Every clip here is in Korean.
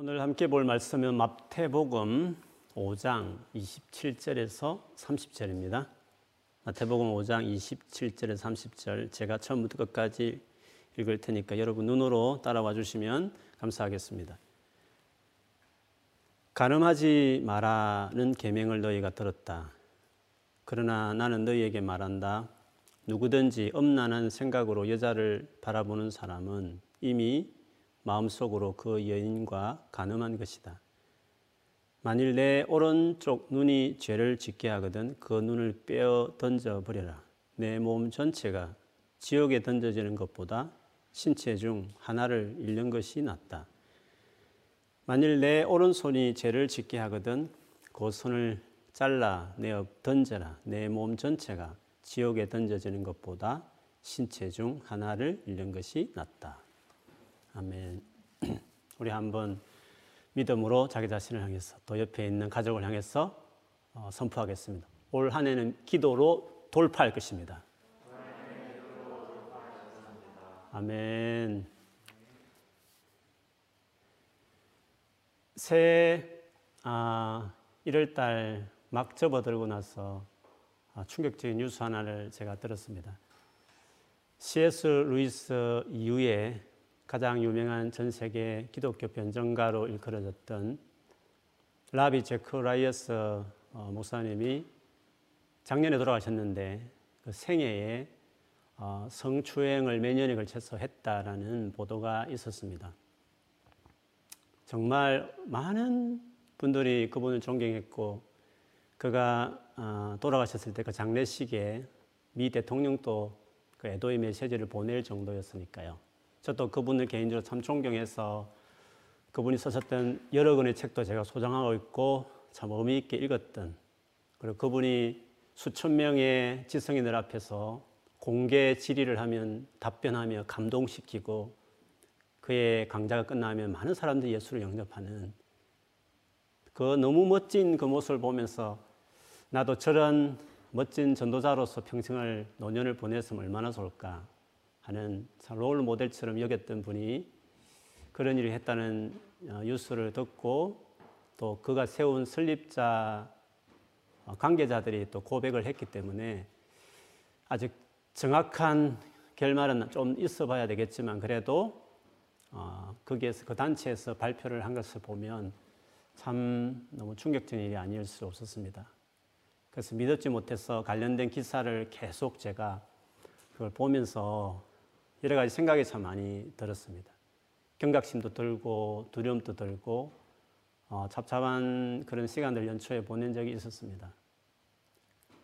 오늘 함께 볼 말씀은 마태복음 5장 27절에서 30절입니다. 마태복음 5장 27절에서 30절 제가 처음부터 끝까지 읽을 테니까 여러분 눈으로 따라와 주시면 감사하겠습니다. 가늠하지 마라는 계명을 너희가 들었다. 그러나 나는 너희에게 말한다. 누구든지 엄난한 생각으로 여자를 바라보는 사람은 이미 마음속으로 그 여인과 가늠한 것이다. 만일 내 오른쪽 눈이 죄를 짓게 하거든 그 눈을 빼어 던져 버려라. 내 몸 전체가 지옥에 던져지는 것보다 신체 중 하나를 잃는 것이 낫다. 만일 내 오른손이 죄를 짓게 하거든 그 손을 잘라 내어 던져라. 내 몸 전체가 지옥에 던져지는 것보다 신체 중 하나를 잃는 것이 낫다. 아멘. 우리 한번 믿음으로 자기 자신을 향해서 또 옆에 있는 가족을 향해서 어, 선포하겠습니다. 올 한 해는 기도로 돌파할 것입니다. 아멘. 새해 아, 1월달 막 접어들고 나서 아, 충격적인 뉴스 하나를 제가 들었습니다. C.S. 루이스 이후에 가장 유명한 전 세계 기독교 변증가로 일컬어졌던 라비 재커라이어스 어, 목사님이 작년에 돌아가셨는데 그 생애에 어, 성추행을 몇 년에 걸쳐서 했다라는 보도가 있었습니다. 정말 많은 분들이 그분을 존경했고 그가 어, 돌아가셨을 때 그 장례식에 미 대통령도 그 애도의 메시지를 보낼 정도였으니까요. 저도 그분을 개인적으로 참 존경해서 그분이 쓰셨던 여러 권의 책도 제가 소장하고 있고 참 의미 있게 읽었던 그리고 그분이 수천 명의 지성인들 앞에서 공개 질의를 하면 답변하며 감동시키고 그의 강좌가 끝나면 많은 사람들이 예수를 영접하는 그 너무 멋진 그 모습을 보면서 나도 저런 멋진 전도자로서 평생을 노년을 보냈으면 얼마나 좋을까 하는 롤 모델처럼 여겼던 분이 그런 일을 했다는 어, 뉴스를 듣고 또 그가 세운 설립자 어, 관계자들이 또 고백을 했기 때문에 아직 정확한 결말은 좀 있어 봐야 되겠지만 그래도 어, 거기에서 그 단체에서 발표를 한 것을 보면 참 너무 충격적인 일이 아닐 수 없었습니다. 그래서 믿었지 못해서 관련된 기사를 계속 제가 그걸 보면서 여러 가지 생각이 참 많이 들었습니다. 경각심도 들고 두려움도 들고 어, 잡잡한 그런 시간들 연초에 보낸 적이 있었습니다.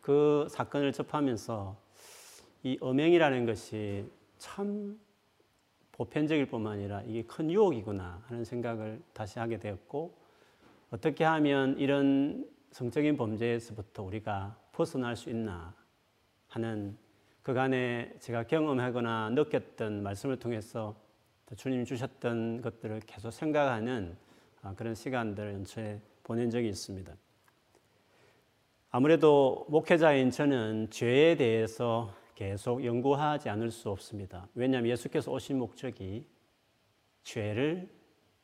그 사건을 접하면서 이 음행이라는 것이 참 보편적일 뿐만 아니라 이게 큰 유혹이구나 하는 생각을 다시 하게 되었고 어떻게 하면 이런 성적인 범죄에서부터 우리가 벗어날 수 있나 하는 그간에 제가 경험하거나 느꼈던 말씀을 통해서 주님이 주셨던 것들을 계속 생각하는 아, 그런 시간들을 연초에 보낸 적이 있습니다. 아무래도 목회자인 저는 죄에 대해서 계속 연구하지 않을 수 없습니다. 왜냐하면 예수께서 오신 목적이 죄를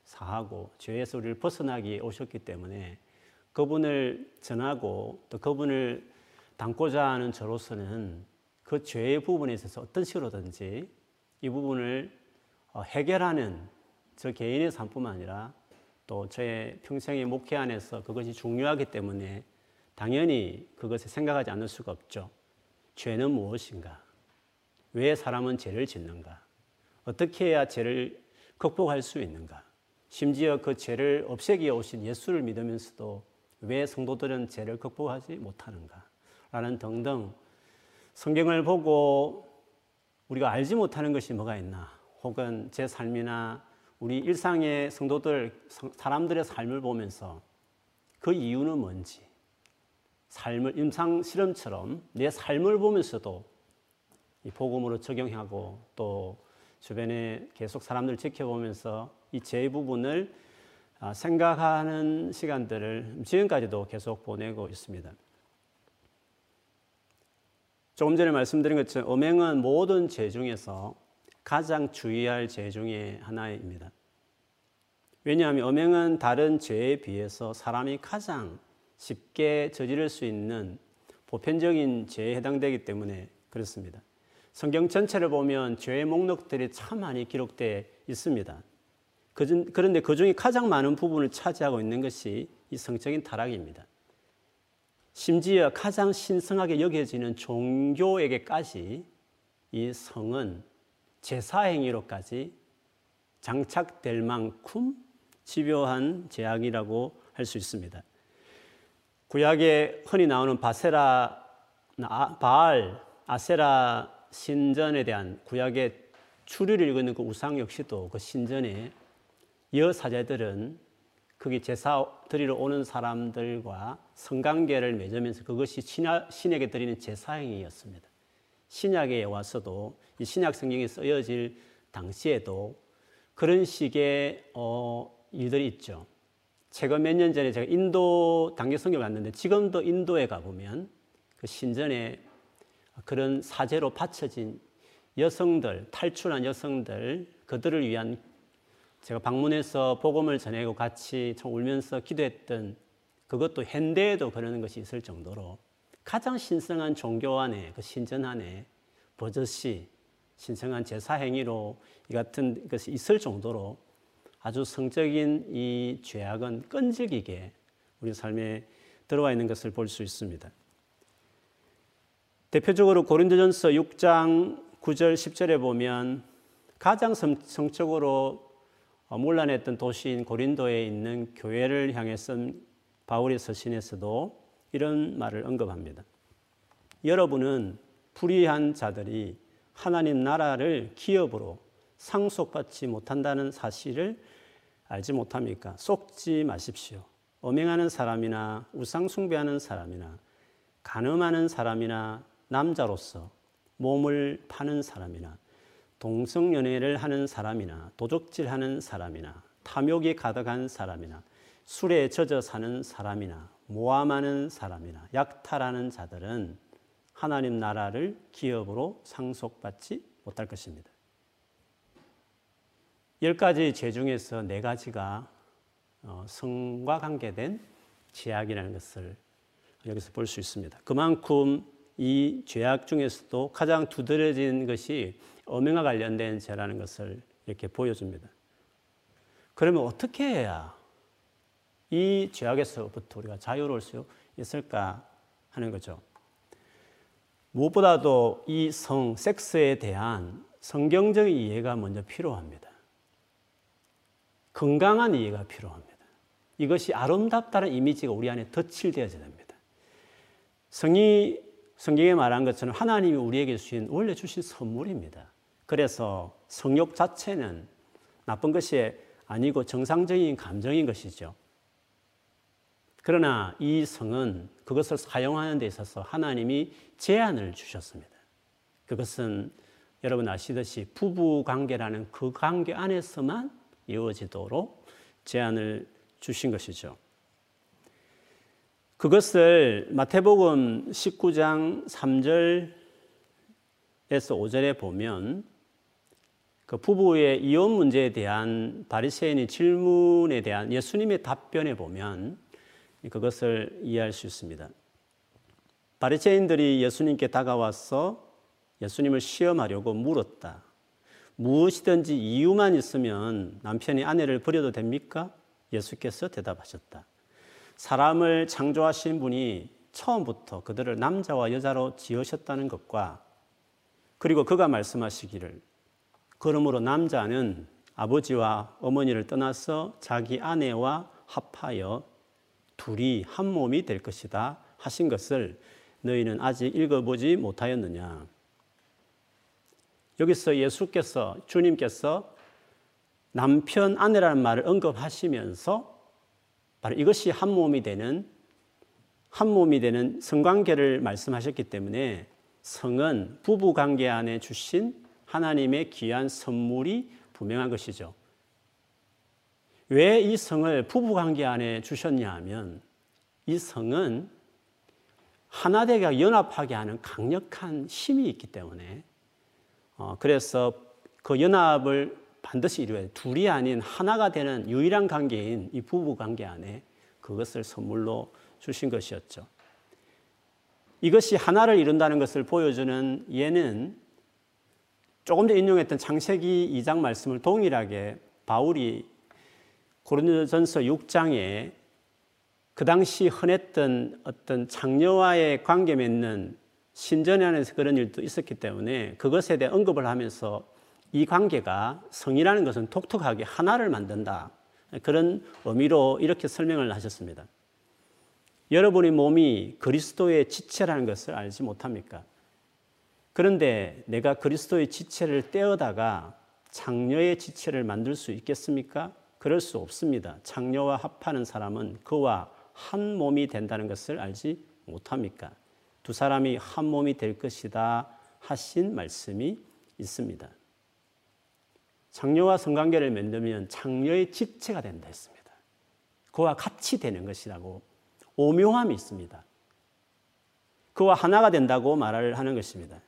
사하고 죄에서 우리를 벗어나기 오셨기 때문에 그분을 전하고 또 그분을 담고자 하는 저로서는 그 죄의 부분에 있어서 어떤 식으로든지 이 부분을 어, 해결하는 저 개인의 삶뿐만 아니라 또 저의 평생의 목회 안에서 그것이 중요하기 때문에 당연히 그것을 생각하지 않을 수가 없죠. 죄는 무엇인가? 왜 사람은 죄를 짓는가? 어떻게 해야 죄를 극복할 수 있는가? 심지어 그 죄를 없애기 오신 예수를 믿으면서도 왜 성도들은 죄를 극복하지 못하는가? 라는 등등 성경을 보고 우리가 알지 못하는 것이 뭐가 있나? 혹은 제 삶이나 우리 일상의 성도들, 사람들의 삶을 보면서 그 이유는 뭔지, 삶을 임상 실험처럼 내 삶을 보면서도 이 복음으로 적용하고 또 주변에 계속 사람들 지켜보면서 이 제 부분을 아, 생각하는 시간들을 지금까지도 계속 보내고 있습니다. 조금 전에 말씀드린 것처럼 음행은 모든 죄 중에서 가장 주의할 죄 중에 하나입니다. 왜냐하면 음행은 다른 죄에 비해서 사람이 가장 쉽게 저지를 수 있는 보편적인 죄에 해당되기 때문에 그렇습니다. 성경 전체를 보면 죄의 목록들이 참 많이 기록되어 있습니다. 그런데 그 중에 가장 많은 부분을 차지하고 있는 것이 이 성적인 타락입니다. 심지어 가장 신성하게 여겨지는 종교에게까지 이 성은 제사행위로까지 장착될 만큼 집요한 제약이라고 할 수 있습니다. 구약에 흔히 나오는 바세라, 바알, 아세라 신전에 대한 구약의 추리를 읽는 그 우상 역시도 그 신전에 여사제들은 거기 제사 드리러 오는 사람들과 성관계를 맺으면서 그것이 신에게 드리는 제사행위였습니다. 신약에 와서도 이 신약 성경이 쓰여질 당시에도 그런 식의 어, 일들이 있죠. 최근 몇 년 전에 제가 인도 단계 성경 갔는데 지금도 인도에 가보면 그 신전에 그런 사제로 바쳐진 여성들, 탈출한 여성들, 그들을 위한 제가 방문해서 복음을 전하고 같이 참 울면서 기도했던 그것도 현대에도 그러는 것이 있을 정도로 가장 신성한 종교 안에 그 신전 안에 버젓이 신성한 제사 행위로 이 같은 것이 있을 정도로 아주 성적인 이 죄악은 끈질기게 우리 삶에 들어와 있는 것을 볼 수 있습니다. 대표적으로 고린도전서 6장 9절 10절에 보면 가장 성적으로 몰라냈던 도시인 고린도에 있는 교회를 향해 쓴 바울의 서신에서도 이런 말을 언급합니다. 여러분은 불의한 자들이 하나님 나라를 기업으로 상속받지 못한다는 사실을 알지 못합니까? 속지 마십시오. 엄행하는 사람이나 우상숭배하는 사람이나 간음하는 사람이나 남자로서 몸을 파는 사람이나 동성연애를 하는 사람이나 도적질하는 사람이나 탐욕이 가득한 사람이나 술에 젖어 사는 사람이나 모함하는 사람이나 약탈하는 자들은 하나님 나라를 기업으로 상속받지 못할 것입니다. 열 가지 죄 중에서 네 가지가 어, 성과 관계된 죄악이라는 것을 여기서 볼 수 있습니다. 그만큼 이 죄악 중에서도 가장 두드러진 것이 엄행과 관련된 죄라는 것을 이렇게 보여줍니다. 그러면 어떻게 해야 이 죄악에서부터 우리가 자유로울 수 있을까 하는 거죠. 무엇보다도 이 성, 섹스에 대한 성경적인 이해가 먼저 필요합니다. 건강한 이해가 필요합니다. 이것이 아름답다는 이미지가 우리 안에 덧칠되어져야 됩니다. 성이 성경에 말한 것처럼 하나님이 우리에게 주신 원래 주신 선물입니다. 그래서 성욕 자체는 나쁜 것이 아니고 정상적인 감정인 것이죠. 그러나 이 성은 그것을 사용하는 데 있어서 하나님이 제한을 주셨습니다. 그것은 여러분 아시듯이 부부 관계라는 그 관계 안에서만 이루어지도록 제한을 주신 것이죠. 그것을 마태복음 19장 3절에서 5절에 보면 그 부부의 이혼 문제에 대한 바리새인의 질문에 대한 예수님의 답변에 보면 그것을 이해할 수 있습니다. 바리새인들이 예수님께 다가와서 예수님을 시험하려고 물었다. 무엇이든지 이유만 있으면 남편이 아내를 버려도 됩니까? 예수께서 대답하셨다. 사람을 창조하신 분이 처음부터 그들을 남자와 여자로 지으셨다는 것과 그리고 그가 말씀하시기를 그러므로 남자는 아버지와 어머니를 떠나서 자기 아내와 합하여 둘이 한 몸이 될 것이다 하신 것을 너희는 아직 읽어보지 못하였느냐. 여기서 예수께서, 주님께서 남편, 아내라는 말을 언급하시면서 바로 이것이 한 몸이 되는 한 몸이 되는 성관계를 말씀하셨기 때문에 성은 부부 관계 안에 주신 하나님의 귀한 선물이 분명한 것이죠. 왜 이 성을 부부 관계 안에 주셨냐 하면 이 성은 하나 되게 연합하게 하는 강력한 힘이 있기 때문에 어, 그래서 그 연합을 반드시 이루어야 돼. 둘이 아닌 하나가 되는 유일한 관계인 이 부부 관계 안에 그것을 선물로 주신 것이었죠. 이것이 하나를 이룬다는 것을 보여주는 예는 조금 전에 인용했던 창세기 2장 말씀을 동일하게 바울이 고린도전서 6장에 그 당시 흔했던 어떤 장녀와의 관계 맺는 신전 안에서 그런 일도 있었기 때문에 그것에 대해 언급을 하면서 이 관계가 성이라는 것은 독특하게 하나를 만든다. 그런 의미로 이렇게 설명을 하셨습니다. 여러분의 몸이 그리스도의 지체라는 것을 알지 못합니까? 그런데 내가 그리스도의 지체를 떼어다가 장녀의 지체를 만들 수 있겠습니까? 그럴 수 없습니다. 장녀와 합하는 사람은 그와 한 몸이 된다는 것을 알지 못합니까? 두 사람이 한 몸이 될 것이다 하신 말씀이 있습니다. 장녀와 성관계를 맺으면 장녀의 지체가 된다 했습니다. 그와 같이 되는 것이라고 오묘함이 있습니다. 그와 하나가 된다고 말을 하는 것입니다.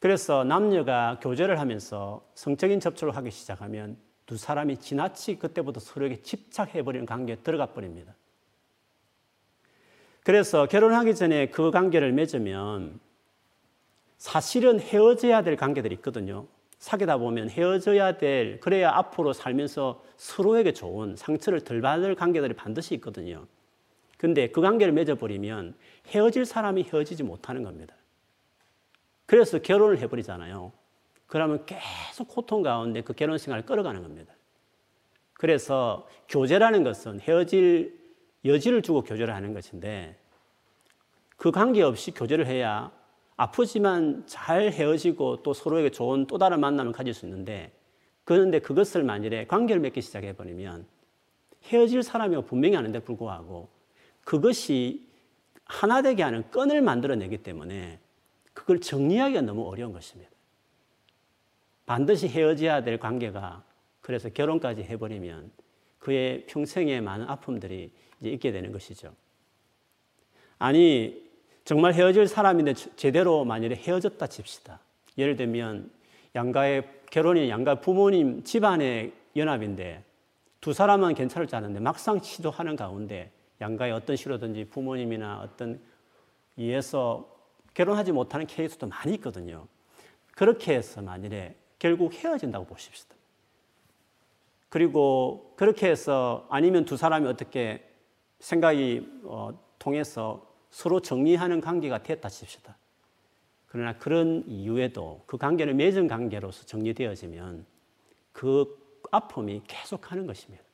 그래서 남녀가 교제를 하면서 성적인 접촉을 하기 시작하면 두 사람이 지나치 그때부터 서로에게 집착해버리는 관계에 들어가 버립니다. 그래서 결혼하기 전에 그 관계를 맺으면 사실은 헤어져야 될 관계들이 있거든요. 사귀다 보면 헤어져야 될, 그래야 앞으로 살면서 서로에게 좋은 상처를 덜 받을 관계들이 반드시 있거든요. 근데 그 관계를 맺어버리면 헤어질 사람이 헤어지지 못하는 겁니다. 그래서 결혼을 해버리잖아요. 그러면 계속 고통 가운데 그 결혼 생활을 끌어가는 겁니다. 그래서 교제라는 것은 헤어질 여지를 주고 교제를 하는 것인데 그 관계 없이 교제를 해야 아프지만 잘 헤어지고 또 서로에게 좋은 또 다른 만남을 가질 수 있는데 그런데 그것을 만일에 관계를 맺기 시작해 버리면 헤어질 사람이 분명히 아는데 불구하고 그것이 하나 되게 하는 끈을 만들어내기 때문에 그걸 정리하기가 너무 어려운 것입니다. 반드시 헤어져야 될 관계가 그래서 결혼까지 해버리면 그의 평생에 많은 아픔들이 이제 있게 되는 것이죠. 아니, 정말 헤어질 사람인데 제대로 만일에 헤어졌다 칩시다. 예를 들면 양가의 결혼이 양가 부모님 집안의 연합인데 두 사람은 괜찮을 줄 아는데 막상 시도하는 가운데 양가의 어떤 시로든지 부모님이나 어떤 이에서 결혼하지 못하는 케이스도 많이 있거든요. 그렇게 해서 만일에 결국 헤어진다고 보십시다. 그리고 그렇게 해서 아니면 두 사람이 어떻게 생각이 어, 통해서 서로 정리하는 관계가 됐다 칩시다. 그러나 그런 이유에도 그 관계는 맺은 관계로서 정리되어지면 그 아픔이 계속하는 것입니다.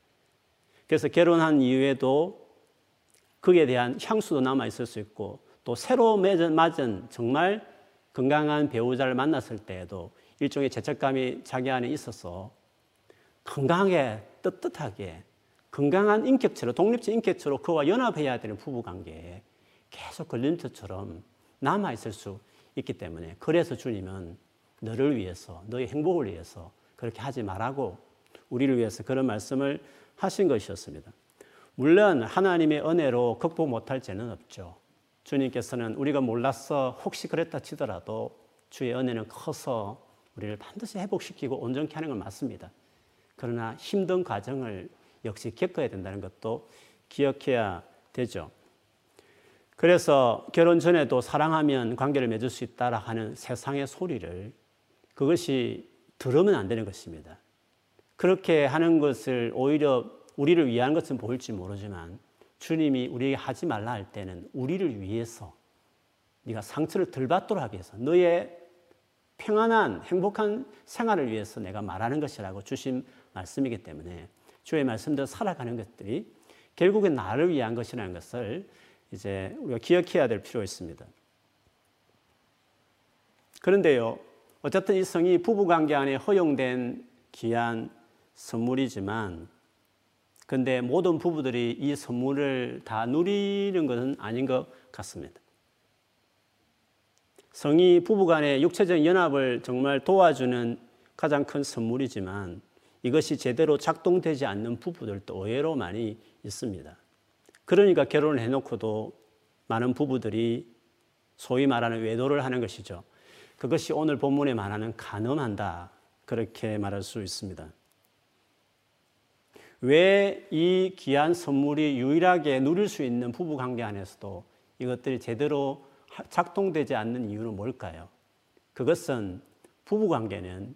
그래서 결혼한 이후에도 그에 대한 향수도 남아 있을 수 있고 또 새로 맺은 맞은 정말 건강한 배우자를 만났을 때에도 일종의 죄책감이 자기 안에 있어서 건강하게 떳떳하게 건강한 인격체로 독립적 인격체로 그와 연합해야 되는 부부 관계에 계속 걸림돌처럼 남아 있을 수 있기 때문에 그래서 주님은 너를 위해서 너의 행복을 위해서 그렇게 하지 말라고 우리를 위해서 그런 말씀을 하신 것이었습니다. 물론 하나님의 은혜로 극복 못할 죄는 없죠. 주님께서는 우리가 몰랐어 혹시 그랬다 치더라도 주의 은혜는 커서 우리를 반드시 회복시키고 온전케 하는 건 맞습니다. 그러나 힘든 과정을 역시 겪어야 된다는 것도 기억해야 되죠. 그래서 결혼 전에도 사랑하면 관계를 맺을 수 있다라 하는 세상의 소리를 그것이 들으면 안 되는 것입니다. 그렇게 하는 것을 오히려 우리를 위한 것은 보일지 모르지만 주님이 우리에게 하지 말라 할 때는 우리를 위해서 네가 상처를 덜 받도록 하기 위해서 너의 평안한 행복한 생활을 위해서 내가 말하는 것이라고 주신 말씀이기 때문에 주의 말씀대로 살아가는 것들이 결국엔 나를 위한 것이라는 것을 이제 우리가 기억해야 될 필요가 있습니다. 그런데요, 어쨌든 이 성이 부부관계 안에 허용된 귀한 선물이지만, 근데 모든 부부들이 이 선물을 다 누리는 것은 아닌 것 같습니다. 성이 부부간의 육체적 연합을 정말 도와주는 가장 큰 선물이지만 이것이 제대로 작동되지 않는 부부들도 의외로 많이 있습니다. 그러니까 결혼을 해놓고도 많은 부부들이 소위 말하는 외도를 하는 것이죠. 그것이 오늘 본문에 말하는 간음한다. 그렇게 말할 수 있습니다. 왜 이 귀한 선물이 유일하게 누릴 수 있는 부부 관계 안에서도 이것들이 제대로 작동되지 않는 이유는 뭘까요? 그것은 부부 관계는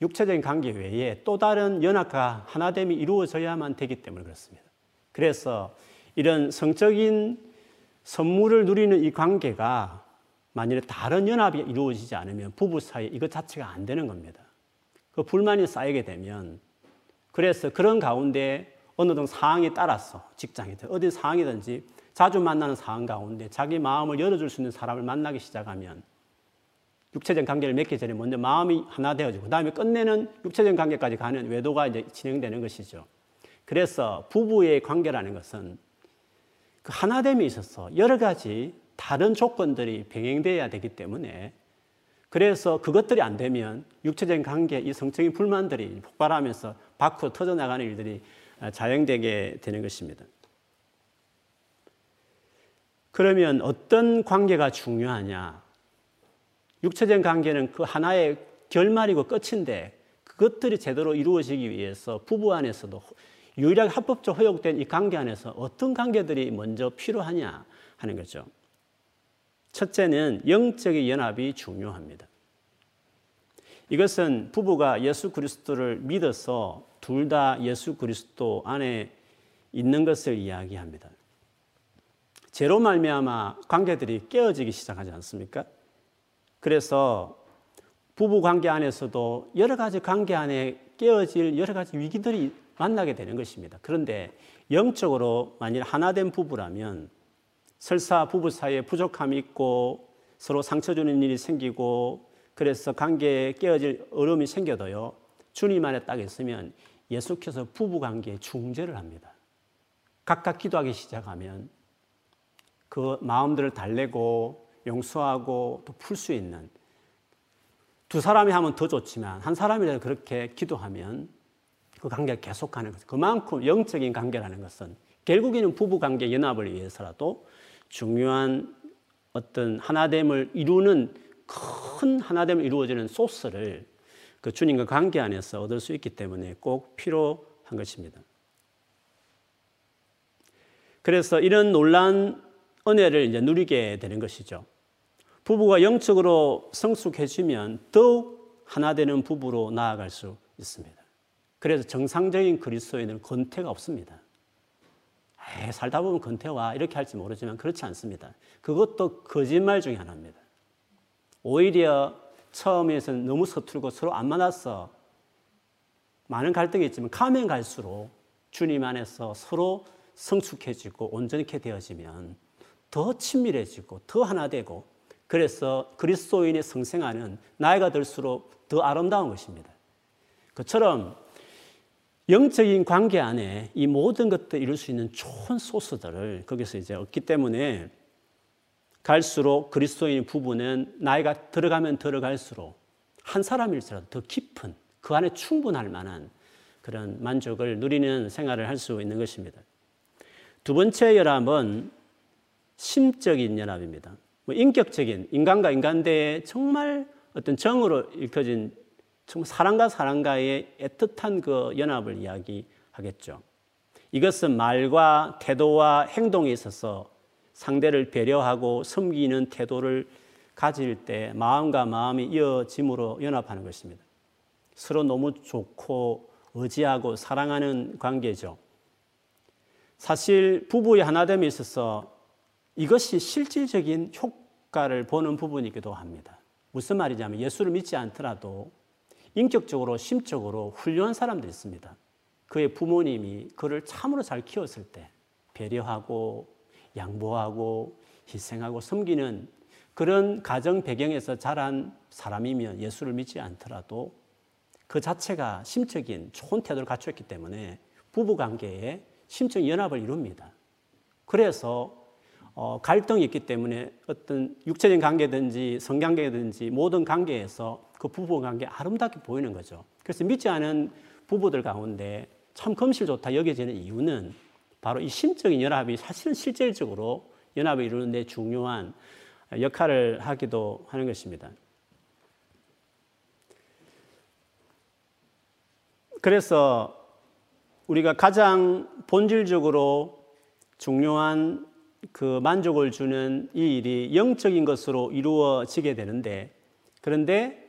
육체적인 관계 외에 또 다른 연합과 하나됨이 이루어져야만 되기 때문에 그렇습니다. 그래서 이런 성적인 선물을 누리는 이 관계가 만일에 다른 연합이 이루어지지 않으면 부부 사이 이것 자체가 안 되는 겁니다. 그 불만이 쌓이게 되면 그래서 그런 가운데 어느 정도 상황에 따라서 직장이든 어디 상황이든지 자주 만나는 상황 가운데 자기 마음을 열어줄 수 있는 사람을 만나기 시작하면 육체적 관계를 맺기 전에 먼저 마음이 하나 되어지고 그다음에 끝내는 육체적 관계까지 가는 외도가 이제 진행되는 것이죠. 그래서 부부의 관계라는 것은 그 하나됨에 있어서 여러 가지 다른 조건들이 병행되어야 되기 때문에 그래서 그것들이 안 되면 육체적인 관계, 이 성적인 불만들이 폭발하면서 밖으로 터져나가는 일들이 자행되게 되는 것입니다. 그러면 어떤 관계가 중요하냐? 육체적인 관계는 그 하나의 결말이고 끝인데 그것들이 제대로 이루어지기 위해서 부부 안에서도 유일하게 합법적 허용된 이 관계 안에서 어떤 관계들이 먼저 필요하냐 하는 거죠. 첫째는 영적인 연합이 중요합니다. 이것은 부부가 예수 그리스도를 믿어서 둘 다 예수 그리스도 안에 있는 것을 이야기합니다. 죄로 말미암아 관계들이 깨어지기 시작하지 않습니까? 그래서 부부 관계 안에서도 여러 가지 관계 안에 깨어질 여러 가지 위기들이 만나게 되는 것입니다. 그런데 영적으로 만일 하나된 부부라면 설사 부부 사이에 부족함이 있고 서로 상처 주는 일이 생기고 그래서 관계에 깨어질 어려움이 생겨도요. 주님 안에 딱 있으면 예수께서 부부 관계에 중재를 합니다. 각각 기도하기 시작하면 그 마음들을 달래고 용서하고 또 풀 수 있는 두 사람이 하면 더 좋지만 한 사람이라도 그렇게 기도하면 그 관계가 계속하는 거죠. 그만큼 영적인 관계라는 것은 결국에는 부부 관계 연합을 위해서라도 중요한 어떤 하나됨을 이루는 큰 하나됨을 이루어지는 소스를 그 주님과 관계 안에서 얻을 수 있기 때문에 꼭 필요한 것입니다. 그래서 이런 놀란 은혜를 이제 누리게 되는 것이죠. 부부가 영적으로 성숙해지면 더욱 하나 되는 부부로 나아갈 수 있습니다. 그래서 정상적인 그리스도인은 권태가 없습니다. 에이, 살다 보면 권태와 이렇게 할지 모르지만 그렇지 않습니다. 그것도 거짓말 중에 하나입니다. 오히려 처음에서는 너무 서툴고 서로 안 만나서 많은 갈등이 있지만 가면 갈수록 주님 안에서 서로 성숙해지고 온전케 되어지면 더 친밀해지고 더 하나 되고 그래서 그리스도인의 성생하는 나이가 들수록 더 아름다운 것입니다. 그처럼 영적인 관계 안에 이 모든 것들 이룰 수 있는 좋은 소스들을 거기서 이제 얻기 때문에 갈수록 그리스도인 부부는 나이가 들어가면 들어갈수록 한 사람일지라도 더 깊은 그 안에 충분할 만한 그런 만족을 누리는 생활을 할 수 있는 것입니다. 두 번째 연합은 심적인 연합입니다. 뭐 인격적인 인간과 인간 대의 정말 어떤 정으로 읽혀진 정말 사람과 사람과의 애틋한 그 연합을 이야기하겠죠. 이것은 말과 태도와 행동에 있어서 상대를 배려하고 섬기는 태도를 가질 때 마음과 마음이 이어짐으로 연합하는 것입니다. 서로 너무 좋고 의지하고 사랑하는 관계죠. 사실 부부의 하나됨에 있어서 이것이 실질적인 효과를 보는 부분이기도 합니다. 무슨 말이냐면 예수를 믿지 않더라도 인격적으로 심적으로 훌륭한 사람들이 있습니다. 그의 부모님이 그를 참으로 잘 키웠을 때 배려하고 양보하고 희생하고 섬기는 그런 가정 배경에서 자란 사람이면 예수를 믿지 않더라도 그 자체가 심적인 좋은 태도를 갖추었기 때문에 부부 관계에 심적 연합을 이룹니다. 그래서 어, 갈등이 있기 때문에 어떤 육체적인 관계든지 성관계든지 모든 관계에서 그 부부 관계 아름답게 보이는 거죠. 그래서 믿지 않은 부부들 가운데 참 금실 좋다 여겨지는 이유는 바로 이 심적인 연합이 사실은 실질적으로 연합을 이루는 데 중요한 역할을 하기도 하는 것입니다. 그래서 우리가 가장 본질적으로 중요한 그 만족을 주는 이 일이 영적인 것으로 이루어지게 되는데 그런데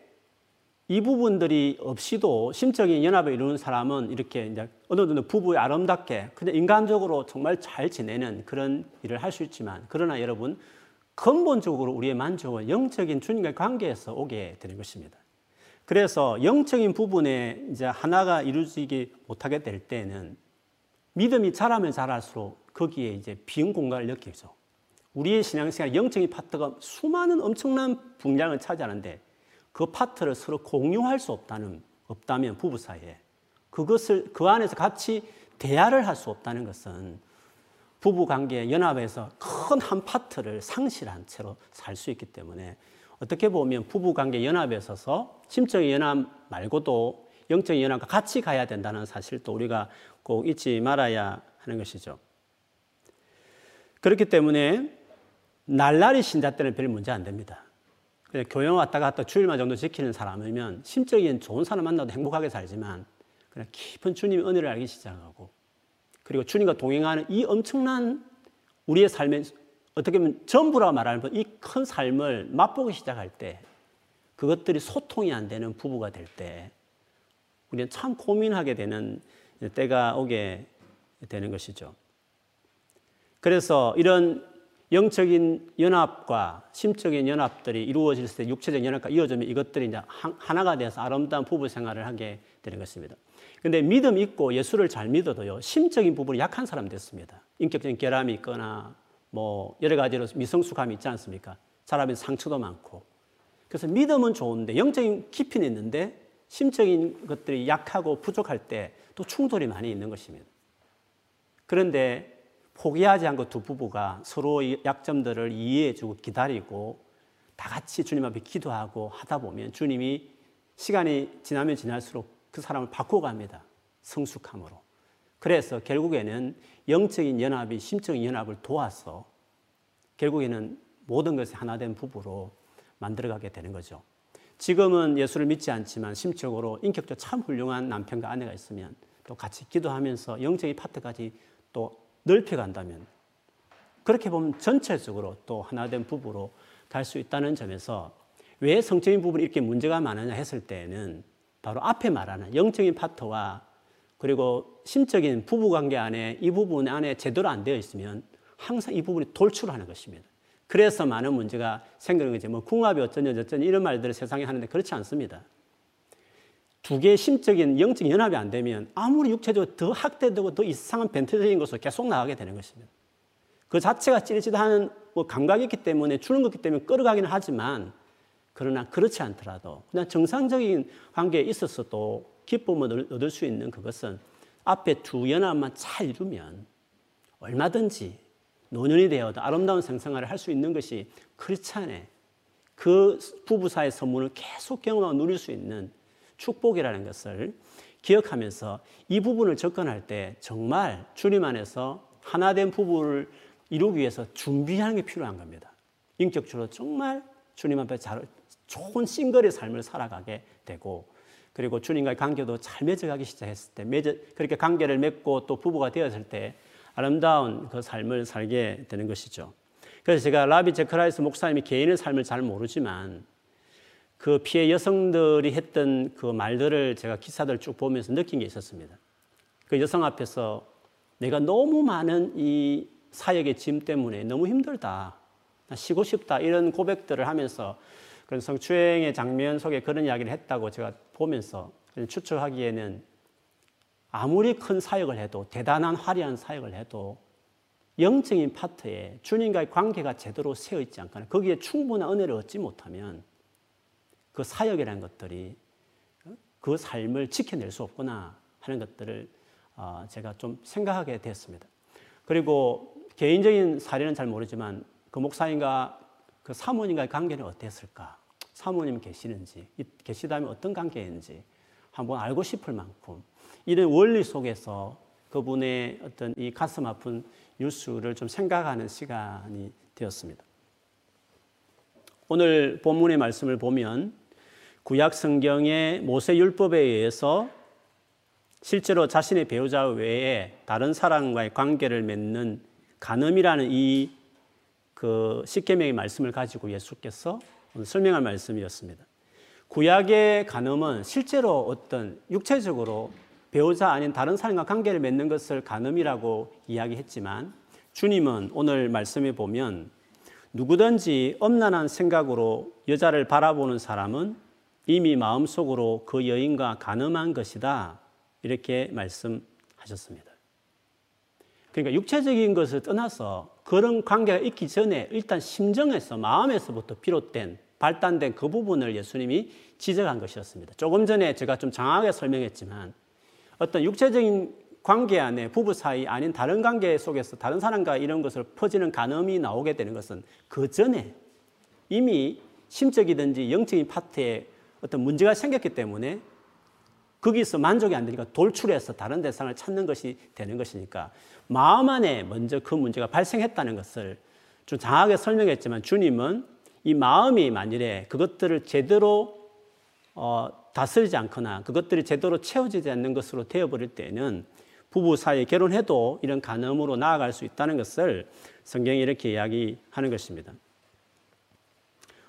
이 부분들이 없이도 심적인 연합을 이루는 사람은 이렇게 이제 어느 정도 부부에 아름답게 그냥 인간적으로 정말 잘 지내는 그런 일을 할 수 있지만 그러나 여러분 근본적으로 우리의 만족은 영적인 주님과의 관계에서 오게 되는 것입니다. 그래서 영적인 부분에 이제 하나가 이루어지지 못하게 될 때는 믿음이 자라면 자랄수록 거기에 이제 빈 공간을 느끼죠. 우리의 신앙생활 영적인 파트가 수많은 엄청난 분량을 차지하는데 그 파트를 서로 공유할 수 없다는 없다면 부부 사이에 그것을 그 안에서 같이 대화를 할 수 없다는 것은 부부 관계 연합에서 큰 한 파트를 상실한 채로 살 수 있기 때문에 어떻게 보면 부부 관계 연합에 있어서 심적인 연합 말고도 영적인 연합과 같이 가야 된다는 사실도 우리가 꼭 잊지 말아야 하는 것이죠. 그렇기 때문에 날라리 신자 때는 별 문제 안 됩니다. 그냥 교회 왔다 갔다 주일만 정도 지키는 사람이면 심적인 좋은 사람 만나도 행복하게 살지만 그냥 깊은 주님의 은혜를 알기 시작하고 그리고 주님과 동행하는 이 엄청난 우리의 삶의 어떻게 보면 전부라 말하는 이 큰 삶을 맛보기 시작할 때 그것들이 소통이 안 되는 부부가 될 때 우리는 참 고민하게 되는 때가 오게 되는 것이죠. 그래서 이런 영적인 연합과 심적인 연합들이 이루어질 때 육체적 연합과 이어지면 이것들이 이제 하나가 돼서 아름다운 부부 생활을 하게 되는 것입니다. 근데 믿음 있고 예수를 잘 믿어도요, 심적인 부분이 약한 사람 됐습니다. 인격적인 결함이 있거나 뭐 여러 가지로 미성숙함이 있지 않습니까? 사람의 상처도 많고. 그래서 믿음은 좋은데 영적인 깊이는 있는데 심적인 것들이 약하고 부족할 때 또 충돌이 많이 있는 것입니다. 그런데 포기하지 않고 두 부부가 서로의 약점들을 이해해주고 기다리고 다 같이 주님 앞에 기도하고 하다 보면 주님이 시간이 지나면 지날수록 그 사람을 바꿔갑니다. 성숙함으로. 그래서 결국에는 영적인 연합이 심적인 연합을 도와서 결국에는 모든 것이 하나 된 부부로 만들어가게 되는 거죠. 지금은 예수를 믿지 않지만 심적으로 인격적으로 참 훌륭한 남편과 아내가 있으면 또 같이 기도하면서 영적인 파트까지 또 넓혀간다면 그렇게 보면 전체적으로 또 하나된 부부로 갈 수 있다는 점에서 왜 성적인 부분이 이렇게 문제가 많으냐 했을 때에는 바로 앞에 말하는 영적인 파트와 그리고 심적인 부부 관계 안에 이 부분 안에 제대로 안 되어 있으면 항상 이 부분이 돌출하는 것입니다. 그래서 많은 문제가 생기는 거지. 뭐 궁합이 어쩌냐 저쩌냐 이런 말들을 세상에 하는데 그렇지 않습니다. 두 개의 심적인 영적 연합이 안 되면 아무리 육체적으로 더 학대되고 더 이상한 벤트적인 것으로 계속 나가게 되는 것입니다. 그 자체가 찌릿찌릿 하는 뭐 감각이 있기 때문에 주는 것기 때문에 끌어가기는 하지만 그러나 그렇지 않더라도 그냥 정상적인 관계에 있었어도 기쁨을 얻을 수 있는 그것은 앞에 두 연합만 잘 이루면 얼마든지 노년이 되어도 아름다운 생생활을 할 수 있는 것이 크리스찬의 그 부부 사이의 선물을 계속 경험하고 누릴 수 있는 축복이라는 것을 기억하면서 이 부분을 접근할 때 정말 주님 안에서 하나된 부부를 이루기 위해서 준비하는 게 필요한 겁니다. 인격적으로 정말 주님 앞에 잘, 좋은 싱글의 삶을 살아가게 되고 그리고 주님과의 관계도 잘 맺어가기 시작했을 때 맺어, 그렇게 관계를 맺고 또 부부가 되었을 때 아름다운 그 삶을 살게 되는 것이죠. 그래서 제가 라비 제크라이스 목사님이 개인의 삶을 잘 모르지만 그 피해 여성들이 했던 그 말들을 제가 기사들 쭉 보면서 느낀 게 있었습니다. 그 여성 앞에서 내가 너무 많은 이 사역의 짐 때문에 너무 힘들다. 쉬고 싶다. 이런 고백들을 하면서 그런 성추행의 장면 속에 그런 이야기를 했다고 제가 보면서 추측하기에는 아무리 큰 사역을 해도 대단한 화려한 사역을 해도 영적인 파트에 주님과의 관계가 제대로 세어 있지 않거나 거기에 충분한 은혜를 얻지 못하면 그 사역이라는 것들이 그 삶을 지켜낼 수 없구나 하는 것들을 어, 제가 좀 생각하게 됐습니다. 그리고 개인적인 사례는 잘 모르지만 그 목사님과 그 사모님과의 관계는 어땠을까? 사모님 계시는지, 계시다면 어떤 관계인지 한번 알고 싶을 만큼 이런 원리 속에서 그분의 어떤 이 가슴 아픈 뉴스를 좀 생각하는 시간이 되었습니다. 오늘 본문의 말씀을 보면 구약 성경의 모세 율법에 의해서 실제로 자신의 배우자 외에 다른 사람과의 관계를 맺는 간음이라는 이 그 십계명의 말씀을 가지고 예수께서 설명할 말씀이었습니다. 구약의 간음은 실제로 어떤 육체적으로 배우자 아닌 다른 사람과 관계를 맺는 것을 간음이라고 이야기했지만 주님은 오늘 말씀에 보면 누구든지 엄란한 생각으로 여자를 바라보는 사람은 이미 마음속으로 그 여인과 간음한 것이다. 이렇게 말씀하셨습니다. 그러니까 육체적인 것을 떠나서 그런 관계가 있기 전에 일단 심정에서 마음에서부터 비롯된 발단된 그 부분을 예수님이 지적한 것이었습니다. 조금 전에 제가 좀 장하게 설명했지만 어떤 육체적인 관계 안에 부부 사이 아닌 다른 관계 속에서 다른 사람과 이런 것을 퍼지는 간음이 나오게 되는 것은 그 전에 이미 심적이든지 영적인 파트에 어떤 문제가 생겼기 때문에 거기서 만족이 안 되니까 돌출해서 다른 대상을 찾는 것이 되는 것이니까 마음 안에 먼저 그 문제가 발생했다는 것을 좀 장하게 설명했지만 주님은 이 마음이 만일에 그것들을 제대로 어, 다스리지 않거나 그것들이 제대로 채워지지 않는 것으로 되어버릴 때는 부부 사이에 결혼해도 이런 간음으로 나아갈 수 있다는 것을 성경이 이렇게 이야기하는 것입니다.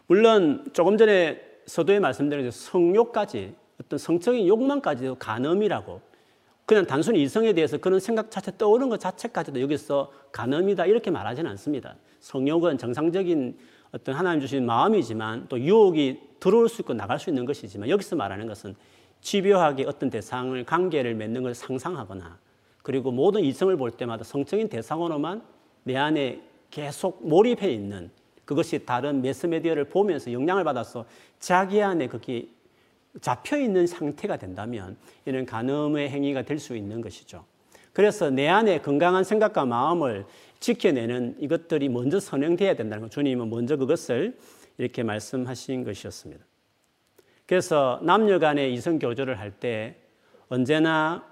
물론 조금 전에 서도에 말씀드린 성욕까지 어떤 성적인 욕망까지도 간음이라고 그냥 단순히 이성에 대해서 그런 생각 자체 떠오르는 것 자체까지도 여기서 간음이다 이렇게 말하지는 않습니다. 성욕은 정상적인 어떤 하나님 주신 마음이지만 또 유혹이 들어올 수 있고 나갈 수 있는 것이지만 여기서 말하는 것은 집요하게 어떤 대상을 관계를 맺는 걸 상상하거나 그리고 모든 이성을 볼 때마다 성적인 대상으로만 내 안에 계속 몰입해 있는 그것이 다른 매스메디어를 보면서 영향을 받아서 자기 안에 그게 잡혀 있는 상태가 된다면 이는 간음의 행위가 될 수 있는 것이죠. 그래서 내 안에 건강한 생각과 마음을 지켜내는 이것들이 먼저 선행되어야 된다는 것. 주님은 먼저 그것을 이렇게 말씀하신 것이었습니다. 그래서 남녀 간의 이성 교조를 할 때 언제나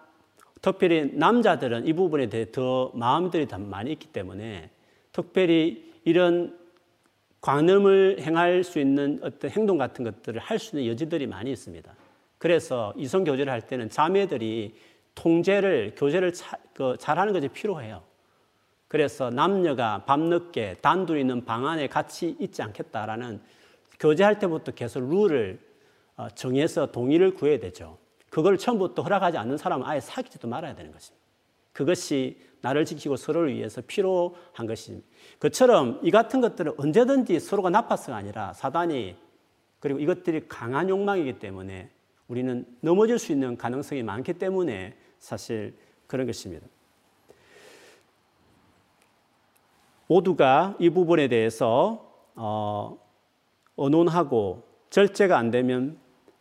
특별히 남자들은 이 부분에 대해 더 마음들이 더 많이 있기 때문에 특별히 이런 관음을 행할 수 있는 어떤 행동 같은 것들을 할 수 있는 여지들이 많이 있습니다. 그래서 이성 교제를 할 때는 자매들이 통제를 교제를 차, 그, 잘하는 것이 필요해요. 그래서 남녀가 밤늦게 단둘이 있는 방 안에 같이 있지 않겠다라는 교제할 때부터 계속 룰을 어, 정해서 동의를 구해야 되죠. 그걸 처음부터 허락하지 않는 사람은 아예 사귀지도 말아야 되는 것입니다. 그것이 나를 지키고 서로를 위해서 필요한 것입니다. 그처럼 이 같은 것들은 언제든지 서로가 나빠서가 아니라 사단이 그리고 이것들이 강한 욕망이기 때문에 우리는 넘어질 수 있는 가능성이 많기 때문에 사실 그런 것입니다. 모두가 이 부분에 대해서 어, 언론하고 절제가 안 되면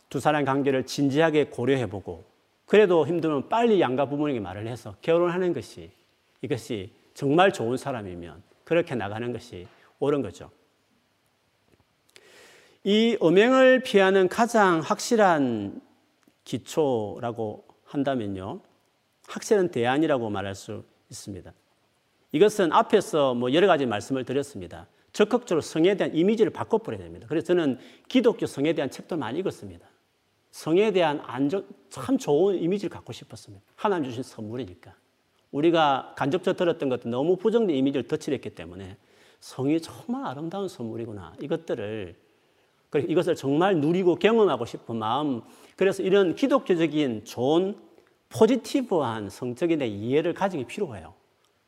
두 사람 관계를 진지하게 고려해보고 그래도 힘들면 빨리 양가 부모님에게 말을 해서 결혼하는 것이 이것이 정말 좋은 사람이면 그렇게 나가는 것이 옳은 거죠. 이 음행을 피하는 가장 확실한 기초라고 한다면요. 확실한 대안이라고 말할 수 있습니다. 이것은 앞에서 뭐 여러 가지 말씀을 드렸습니다. 적극적으로 성에 대한 이미지를 바꿔버려야 됩니다. 그래서 저는 기독교 성에 대한 책도 많이 읽었습니다. 성에 대한 안전, 참 좋은 이미지를 갖고 싶었습니다. 하나님 주신 선물이니까. 우리가 간접적으로 들었던 것도 너무 부정된 이미지를 덧칠했기 때문에 성이 정말 아름다운 선물이구나. 이것들을 이것을 정말 누리고 경험하고 싶은 마음. 그래서 이런 기독교적인 좋은 포지티브한 성적인 이해를 가지기 필요해요.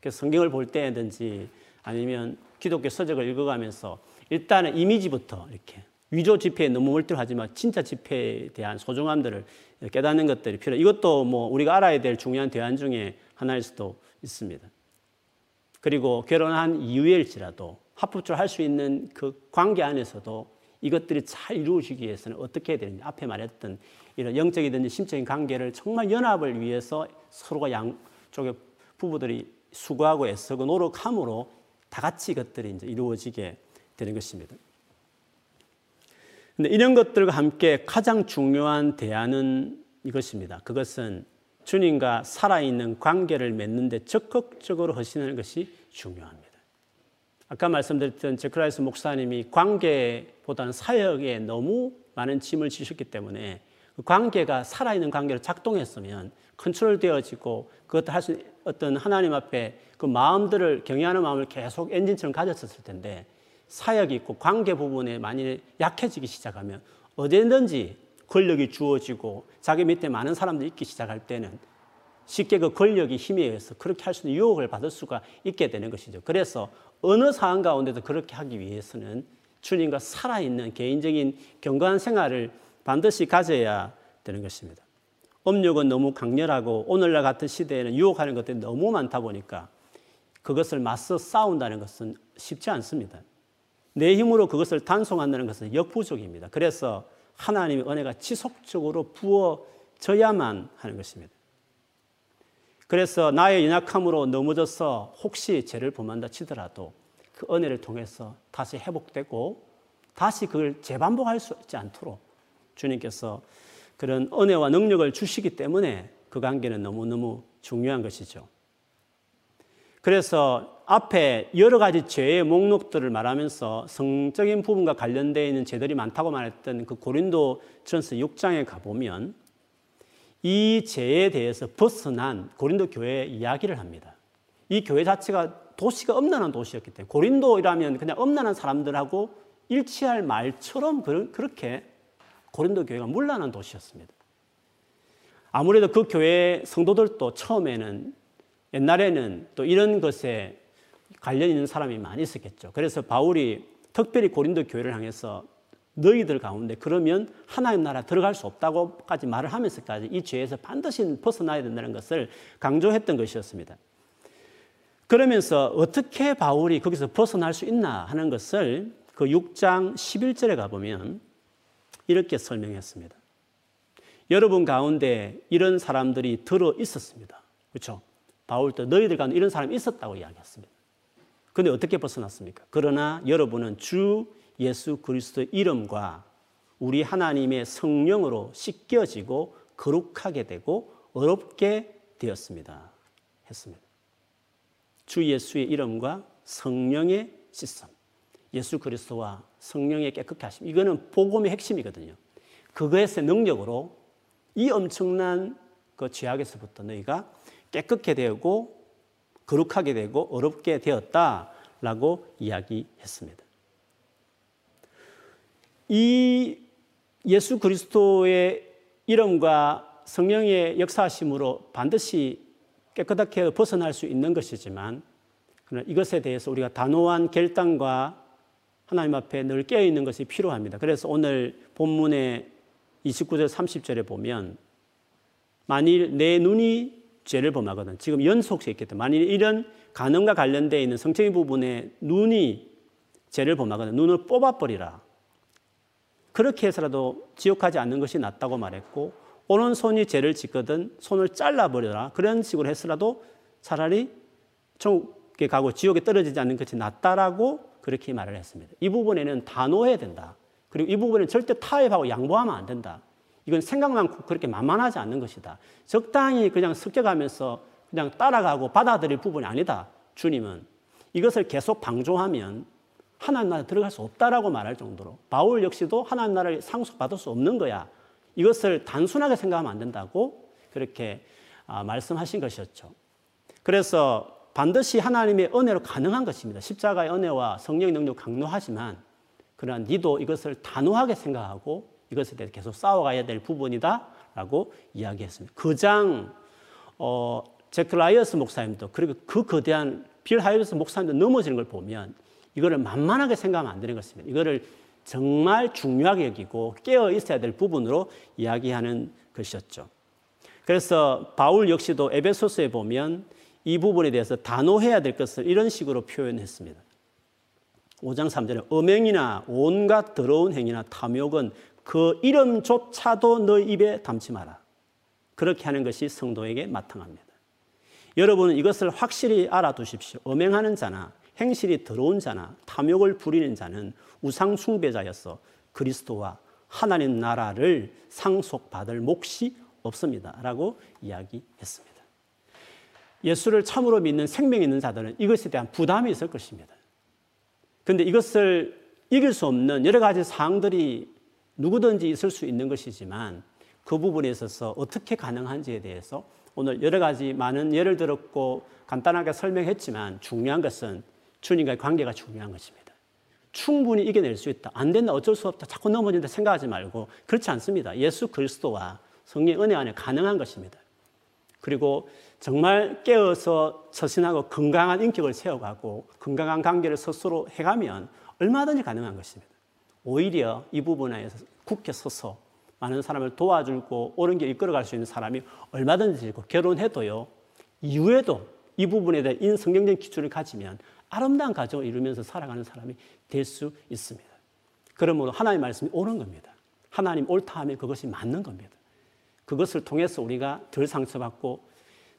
그래서 성경을 볼 때든지 아니면 기독교 서적을 읽어가면서 일단은 이미지부터 이렇게 위조 지폐에 너무 몰두하지만 진짜 지폐에 대한 소중함들을 깨닫는 것들이 필요. 이것도 뭐 우리가 알아야 될 중요한 대안 중에 하나일 수도 있습니다. 그리고 결혼한 이후일지라도 합법적으로 할 수 있는 그 관계 안에서도 이것들이 잘 이루어지기 위해서는 어떻게 해야 되는지 앞에 말했던 이런 영적이든지 심적인 관계를 정말 연합을 위해서 서로가 양쪽의 부부들이 수고하고 애쓰고 노력함으로 다 같이 이것들이 이제 이루어지게 되는 것입니다. 근데 이런 것들과 함께 가장 중요한 대안은 이것입니다. 그것은 주님과 살아있는 관계를 맺는데 적극적으로 하시는 것이 중요합니다. 아까 말씀드렸던 제크라이스 목사님이 관계보다는 사역에 너무 많은 짐을 지셨기 때문에 그 관계가 살아있는 관계로 작동했으면 컨트롤 되어지고 그것도 할수 어떤 하나님 앞에 그 마음들을 경외하는 마음을 계속 엔진처럼 가졌었을 텐데 사역이 있고 관계 부분에 많이 약해지기 시작하면 어디든지 권력이 주어지고 자기 밑에 많은 사람들이 있기 시작할 때는 쉽게 그 권력이 힘에 의해서 그렇게 할 수 있는 유혹을 받을 수가 있게 되는 것이죠. 그래서 어느 상황 가운데도 그렇게 하기 위해서는 주님과 살아있는 개인적인 경건한 생활을 반드시 가져야 되는 것입니다. 업력은 너무 강렬하고 오늘날 같은 시대에는 유혹하는 것들이 너무 많다 보니까 그것을 맞서 싸운다는 것은 쉽지 않습니다. 내 힘으로 그것을 단속한다는 것은 역부족입니다. 그래서 하나님의 은혜가 지속적으로 부어져야만 하는 것입니다. 그래서 나의 연약함으로 넘어져서 혹시 죄를 범한다 치더라도 그 은혜를 통해서 다시 회복되고 다시 그걸 재반복할 수 있지 않도록 주님께서 그런 은혜와 능력을 주시기 때문에 그 관계는 너무너무 중요한 것이죠. 그래서 앞에 여러 가지 죄의 목록들을 말하면서 성적인 부분과 관련되어 있는 죄들이 많다고 말했던 그 고린도 전서 6장에 가보면 이 죄에 대해서 벗어난 고린도 교회의 이야기를 합니다. 이 교회 자체가 도시가 엄난한 도시였기 때문에 고린도이라면 그냥 엄난한 사람들하고 일치할 말처럼 그렇게 고린도 교회가 물란한 도시였습니다. 아무래도 그 교회 성도들도 처음에는 옛날에는 또 이런 것에 관련 있는 사람이 많이 있었겠죠. 그래서 바울이 특별히 고린도 교회를 향해서 너희들 가운데 그러면 하나님 나라 들어갈 수 없다고까지 말을 하면서까지 이 죄에서 반드시 벗어나야 된다는 것을 강조했던 것이었습니다. 그러면서 어떻게 바울이 거기서 벗어날 수 있나 하는 것을 그 6장 11절에 가보면 이렇게 설명했습니다. 여러분 가운데 이런 사람들이 들어 있었습니다. 그렇죠? 바울도 너희들 가운데 이런 사람이 있었다고 이야기했습니다. 그런데 어떻게 벗어났습니까? 그러나 여러분은 주 예수 그리스도의 이름과 우리 하나님의 성령으로 씻겨지고 거룩하게 되고 어렵게 되었습니다. 했습니다. 주 예수의 이름과 성령의 씻음. 예수 그리스도와 성령의 깨끗게 하심. 이거는 복음의 핵심이거든요. 그것의 능력으로 이 엄청난 그 죄악에서부터 너희가 깨끗게 되고 거룩하게 되고 어렵게 되었다라고 이야기했습니다. 이 예수 그리스도의 이름과 성령의 역사심으로 반드시 깨끗하게 벗어날 수 있는 것이지만 이것에 대해서 우리가 단호한 결단과 하나님 앞에 늘 깨어 있는 것이 필요합니다. 그래서 오늘 본문의 29절 30절에 보면 만일 내 눈이 죄를 범하거든. 지금 연속시 있기 때문에 만일 이런 간음과 관련되어 있는 성적인 부분에 눈이 죄를 범하거든. 눈을 뽑아버리라. 그렇게 해서라도 지옥하지 않는 것이 낫다고 말했고 오른손이 죄를 짓거든 손을 잘라버려라. 그런 식으로 해서라도 차라리 천국에 가고 지옥에 떨어지지 않는 것이 낫다라고 그렇게 말을 했습니다. 이 부분에는 단호해야 된다. 그리고 이 부분은 절대 타협하고 양보하면 안 된다. 이건 생각만 그렇게 만만하지 않는 것이다. 적당히 그냥 섞여가면서 그냥 따라가고 받아들일 부분이 아니다. 주님은 이것을 계속 방조하면 하나님 나라 들어갈 수 없다라고 말할 정도로 바울 역시도 하나님 나라를 상속받을 수 없는 거야. 이것을 단순하게 생각하면 안 된다고 그렇게 아, 말씀하신 것이었죠. 그래서 반드시 하나님의 은혜로 가능한 것입니다. 십자가의 은혜와 성령의 능력 강조하지만 그러나 우리도 이것을 단호하게 생각하고 이것에 대해 계속 싸워가야 될 부분이다라고 이야기했습니다. 그장 어, 재커라이어스 목사님도 그리고 그 거대한 빌 하이벨스 목사님도 넘어지는 걸 보면 이거를 만만하게 생각하면 안 되는 것입니다. 이거를 정말 중요하게 여기고 깨어 있어야 될 부분으로 이야기하는 것이었죠. 그래서 바울 역시도 에베소서에 보면 이 부분에 대해서 단호해야 될 것을 이런 식으로 표현했습니다. 5장 3절에 음행이나 온갖 더러운 행위나 탐욕은 그 이름조차도 너 입에 담지 마라. 그렇게 하는 것이 성도에게 마땅합니다. 여러분은 이것을 확실히 알아두십시오. 음행하는 자나 행실이 더러운 자나 탐욕을 부리는 자는 우상 숭배자였어 그리스도와 하나님 나라를 상속받을 몫이 없습니다. 라고 이야기했습니다. 예수를 참으로 믿는 생명 있는 자들은 이것에 대한 부담이 있을 것입니다. 그런데 이것을 이길 수 없는 여러 가지 사항들이 누구든지 있을 수 있는 것이지만 그 부분에 있어서 어떻게 가능한지에 대해서 오늘 여러 가지 많은 예를 들었고 간단하게 설명했지만 중요한 것은 주님과의 관계가 중요한 것입니다. 충분히 이겨낼 수 있다. 안 된다. 어쩔 수 없다. 자꾸 넘어진다 생각하지 말고 그렇지 않습니다. 예수 그리스도와 성령 은혜 안에 가능한 것입니다. 그리고 정말 깨어서 처신하고 건강한 인격을 세워가고 건강한 관계를 스스로 해가면 얼마든지 가능한 것입니다. 오히려 이 부분에서 굳게 서서 많은 사람을 도와주고 옳은 길 이끌어갈 수 있는 사람이 얼마든지 되고 결혼해도요 이후에도 이 부분에 대한 인 성경적인 기준을 가지면 아름다운 가정을 이루면서 살아가는 사람이 될 수 있습니다. 그러므로 하나님의 말씀이 옳은 겁니다. 하나님 옳다 하면 그것이 맞는 겁니다. 그것을 통해서 우리가 덜 상처받고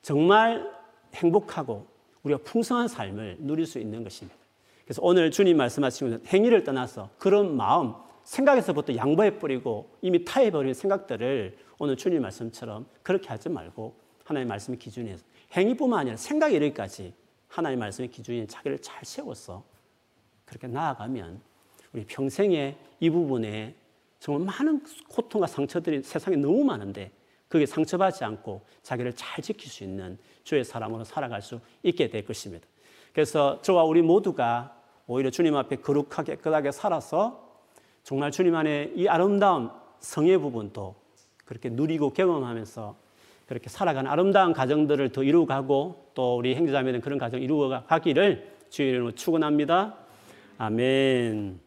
정말 행복하고 우리가 풍성한 삶을 누릴 수 있는 것입니다. 그래서 오늘 주님 말씀하시는 행위를 떠나서 그런 마음, 생각에서부터 양보해 버리고 이미 타해 버린 생각들을 오늘 주님 말씀처럼 그렇게 하지 말고 하나님의 말씀의 기준에서 행위뿐만 아니라 생각 이르기까지 하나님의 말씀의 기준에 자기를 잘 세워서 그렇게 나아가면 우리 평생에 이 부분에 정말 많은 고통과 상처들이 세상에 너무 많은데 그게 상처받지 않고 자기를 잘 지킬 수 있는 주의 사람으로 살아갈 수 있게 될 것입니다. 그래서 저와 우리 모두가 오히려 주님 앞에 거룩하게 깨끗하게 살아서 정말 주님 안에 이 아름다운 성의 부분도 그렇게 누리고 경험하면서 그렇게 살아가는 아름다운 가정들을 더 이루어가고 또 우리 행제자매는 그런 가정 이루어가기를 주의 이름으로 축원합니다. 아멘.